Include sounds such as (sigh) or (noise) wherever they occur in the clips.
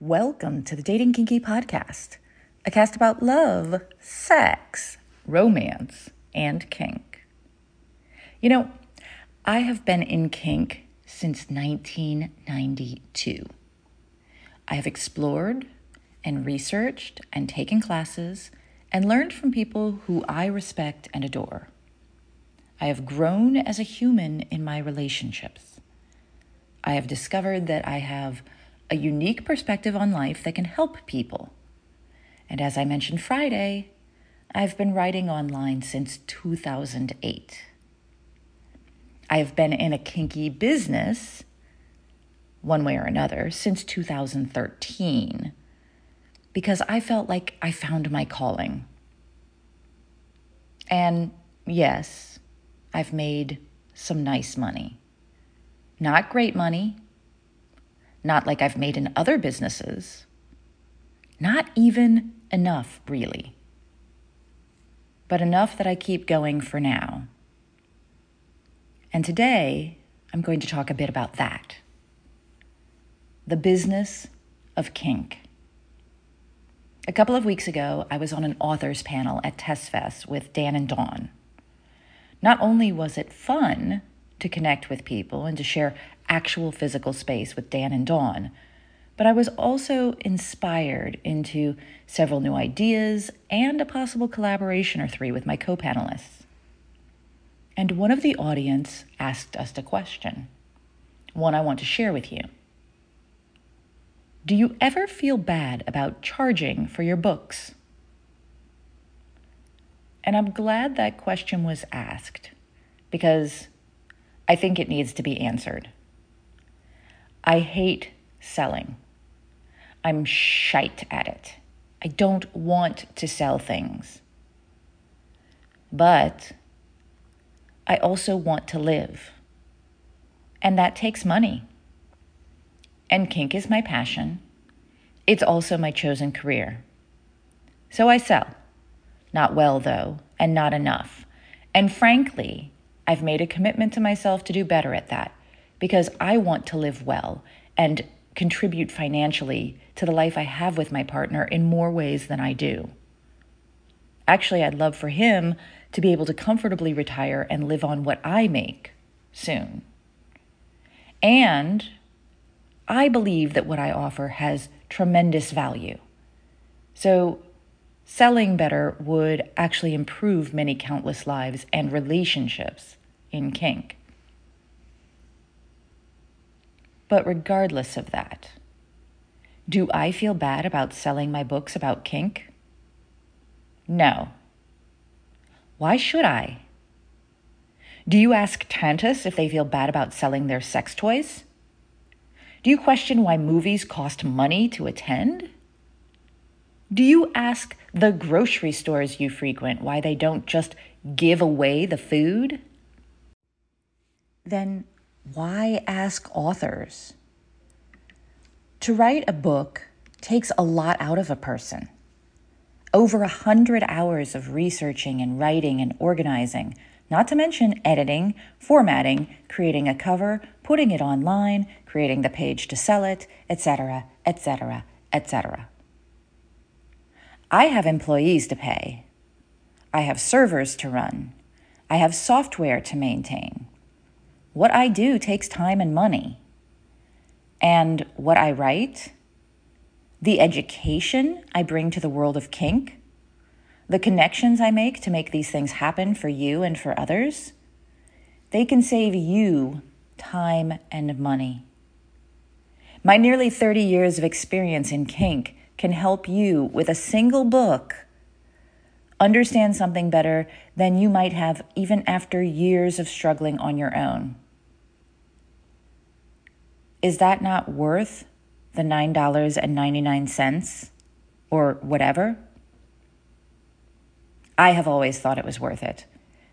Welcome to the Dating Kinky Podcast, a cast about love, sex, romance, and kink. You know, I have been in kink since 1992. I have explored and researched and taken classes and learned from people who I respect and adore. I have grown as a human in my relationships. I have discovered that I have a unique perspective on life that can help people. And as I mentioned Friday, I've been writing online since 2008. I have been in a kinky business, one way or another, since 2013 because I felt like I found my calling. And yes, I've made some nice money. Not great money, not like I've made in other businesses. Not even enough, really. But enough that I keep going for now. And today, I'm going to talk a bit about that the business of kink. A couple of weeks ago, I was on an authors panel at TESFest with Dan and Dawn. Not only was it fun to connect with people and to share actual physical space with Dan and Dawn. But I was also inspired into several new ideas and a possible collaboration or three with my co panelists. And one of the audience asked us a question, one I want to share with you. Do you ever feel bad about charging for your books? And I'm glad that question was asked because I think it needs to be answered. I hate selling. I'm shite at it. I don't want to sell things. But I also want to live. And that takes money. And kink is my passion. It's also my chosen career. So I sell. Not well, though, and not enough. And frankly, I've made a commitment to myself to do better at that because I want to live well and contribute financially to the life I have with my partner in more ways than I do. Actually, I'd love for him to be able to comfortably retire and live on what I make soon. And I believe that what I offer has tremendous value. So, selling better would actually improve many countless lives and relationships in kink. But regardless of that, do I feel bad about selling my books about kink? No. Why should I? Do you ask Tantus if they feel bad about selling their sex toys? Do you question why movies cost money to attend? Do you ask the grocery stores you frequent why they don't just give away the food? Then why ask authors? To write a book takes a lot out of a person. Over a hundred hours of researching and writing and organizing, not to mention editing, formatting, creating a cover, putting it online, creating the page to sell it, etc., etc., etc. I have employees to pay. I have servers to run. I have software to maintain. What I do takes time and money. And what I write, the education I bring to the world of kink, the connections I make to make these things happen for you and for others, they can save you time and money. My nearly 30 years of experience in kink can help you with a single book understand something better than you might have even after years of struggling on your own is that not worth the $9.99 or whatever? I have always thought it was worth it,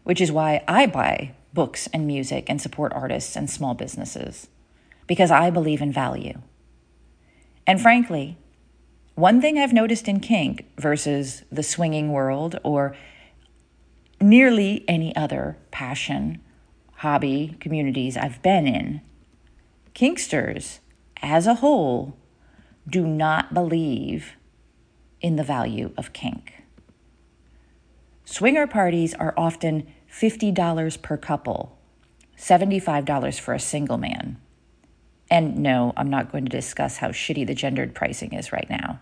which is why I buy books and music and support artists and small businesses, because I believe in value. And frankly, one thing I've noticed in kink versus the swinging world or nearly any other passion, hobby, communities I've been in Kinksters, as a whole, do not believe in the value of kink. Swinger parties are often $50 per couple, $75 for a single man. And no, I'm not going to discuss how shitty the gendered pricing is right now.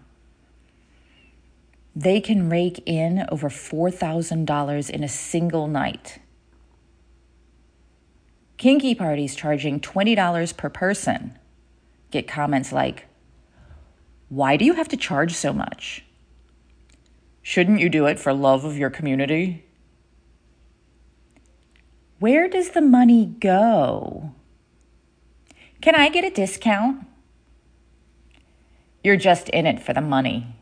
They can rake in over $4,000 in a single night. Kinky parties charging $20 per person get comments like, Why do you have to charge so much? Shouldn't you do it for love of your community? Where does the money go? Can I get a discount? You're just in it for the money.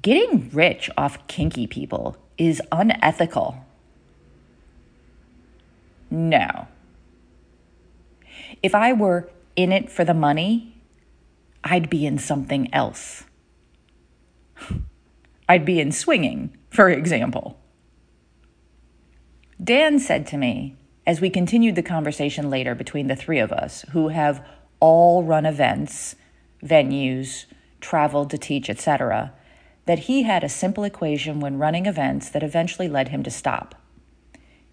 Getting rich off kinky people is unethical. No. If I were in it for the money, I'd be in something else. (laughs) I'd be in swinging, for example. Dan said to me, as we continued the conversation later between the three of us, who have all run events, venues, traveled to teach, etc., that he had a simple equation when running events that eventually led him to stop.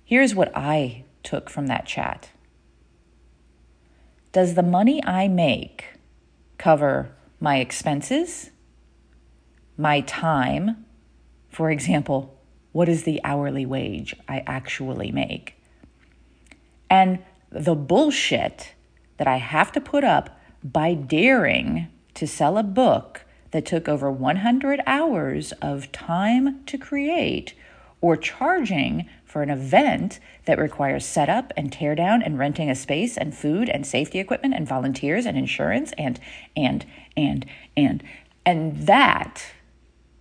Here's what I took from that chat Does the money I make cover my expenses, my time? For example, what is the hourly wage I actually make? and the bullshit that I have to put up by daring to sell a book that took over 100 hours of time to create or charging for an event that requires setup and teardown and renting a space and food and safety equipment and volunteers and insurance and and and and and that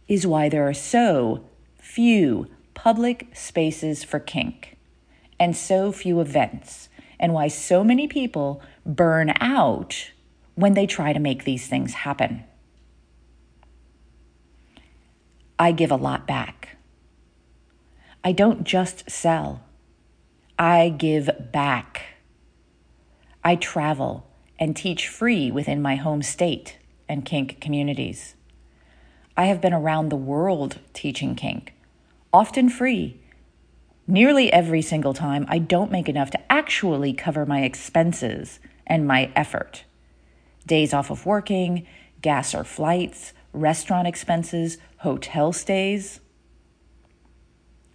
is why there are so few public spaces for kink and so few events, and why so many people burn out when they try to make these things happen. I give a lot back. I don't just sell, I give back. I travel and teach free within my home state and kink communities. I have been around the world teaching kink, often free Nearly every single time, I don't make enough to actually cover my expenses and my effort. Days off of working, gas or flights, restaurant expenses, hotel stays.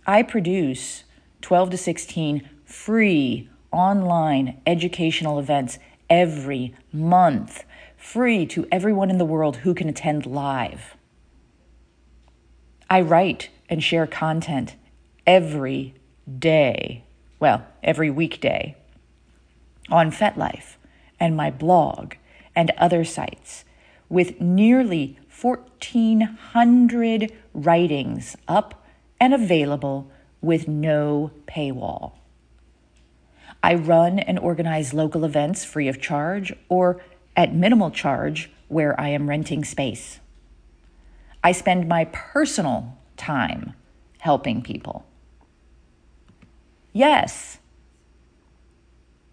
I produce 12 to 16 free online educational events every month, free to everyone in the world who can attend live. I write and share content every day, well, every weekday, on FetLife and my blog and other sites with nearly 1,400 writings up and available with no paywall. I run and organize local events free of charge or at minimal charge where I am renting space. I spend my personal time helping people. Yes.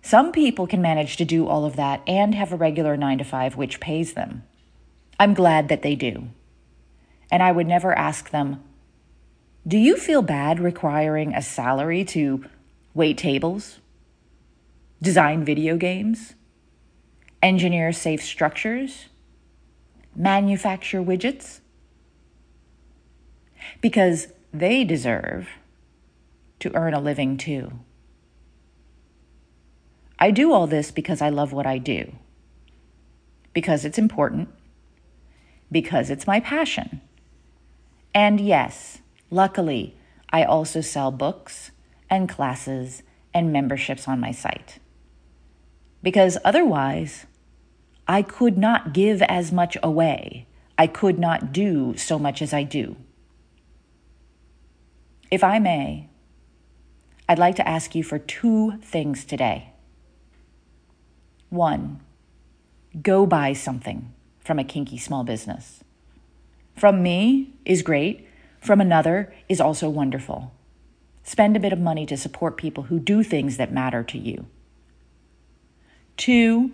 Some people can manage to do all of that and have a regular nine to five, which pays them. I'm glad that they do. And I would never ask them, Do you feel bad requiring a salary to wait tables, design video games, engineer safe structures, manufacture widgets? Because they deserve to earn a living too. I do all this because I love what I do, because it's important, because it's my passion. And yes, luckily, I also sell books and classes and memberships on my site. Because otherwise, I could not give as much away. I could not do so much as I do. If I may, I'd like to ask you for two things today. One, go buy something from a kinky small business. From me is great, from another is also wonderful. Spend a bit of money to support people who do things that matter to you. Two,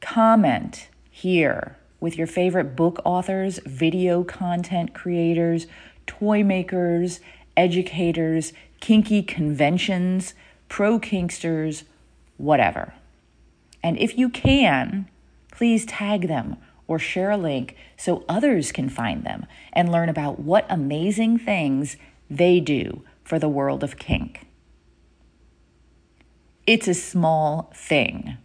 comment here with your favorite book authors, video content creators, toy makers, educators, kinky conventions, pro kinksters, whatever. And if you can, please tag them or share a link so others can find them and learn about what amazing things they do for the world of kink. It's a small thing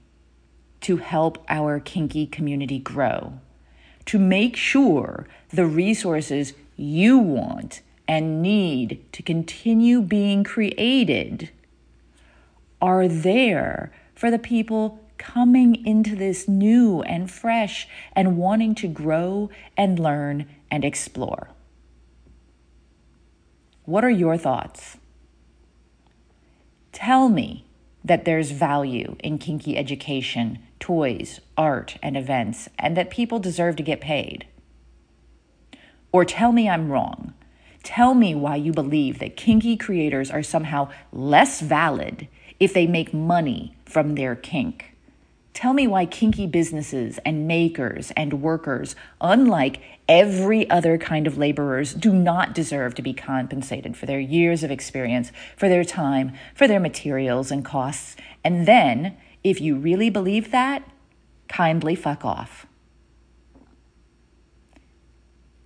to help our kinky community grow, to make sure the resources you want and need to continue being created are there for the people coming into this new and fresh and wanting to grow and learn and explore. What are your thoughts? Tell me that there's value in kinky education, toys, art, and events, and that people deserve to get paid. Or tell me I'm wrong. Tell me why you believe that kinky creators are somehow less valid if they make money from their kink. Tell me why kinky businesses and makers and workers, unlike every other kind of laborers, do not deserve to be compensated for their years of experience, for their time, for their materials and costs. And then, if you really believe that, kindly fuck off.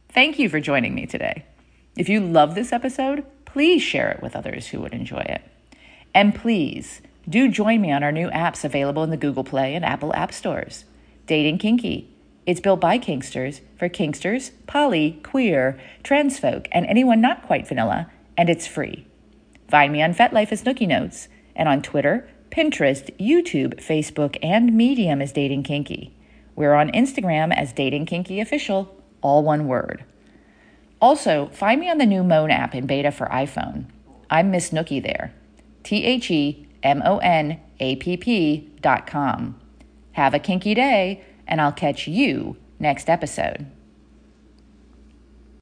Thank you for joining me today. If you love this episode, please share it with others who would enjoy it. And please do join me on our new apps available in the Google Play and Apple App Stores. Dating Kinky. It's built by Kinksters for Kinksters, poly, queer, trans folk, and anyone not quite vanilla, and it's free. Find me on FetLife as Nookie Notes, and on Twitter, Pinterest, YouTube, Facebook, and Medium as Dating Kinky. We're on Instagram as Dating Kinky Official, all one word. Also, find me on the new Moan app in beta for iPhone. I'm Miss Nookie there. T H E M O N A P P dot com. Have a kinky day, and I'll catch you next episode.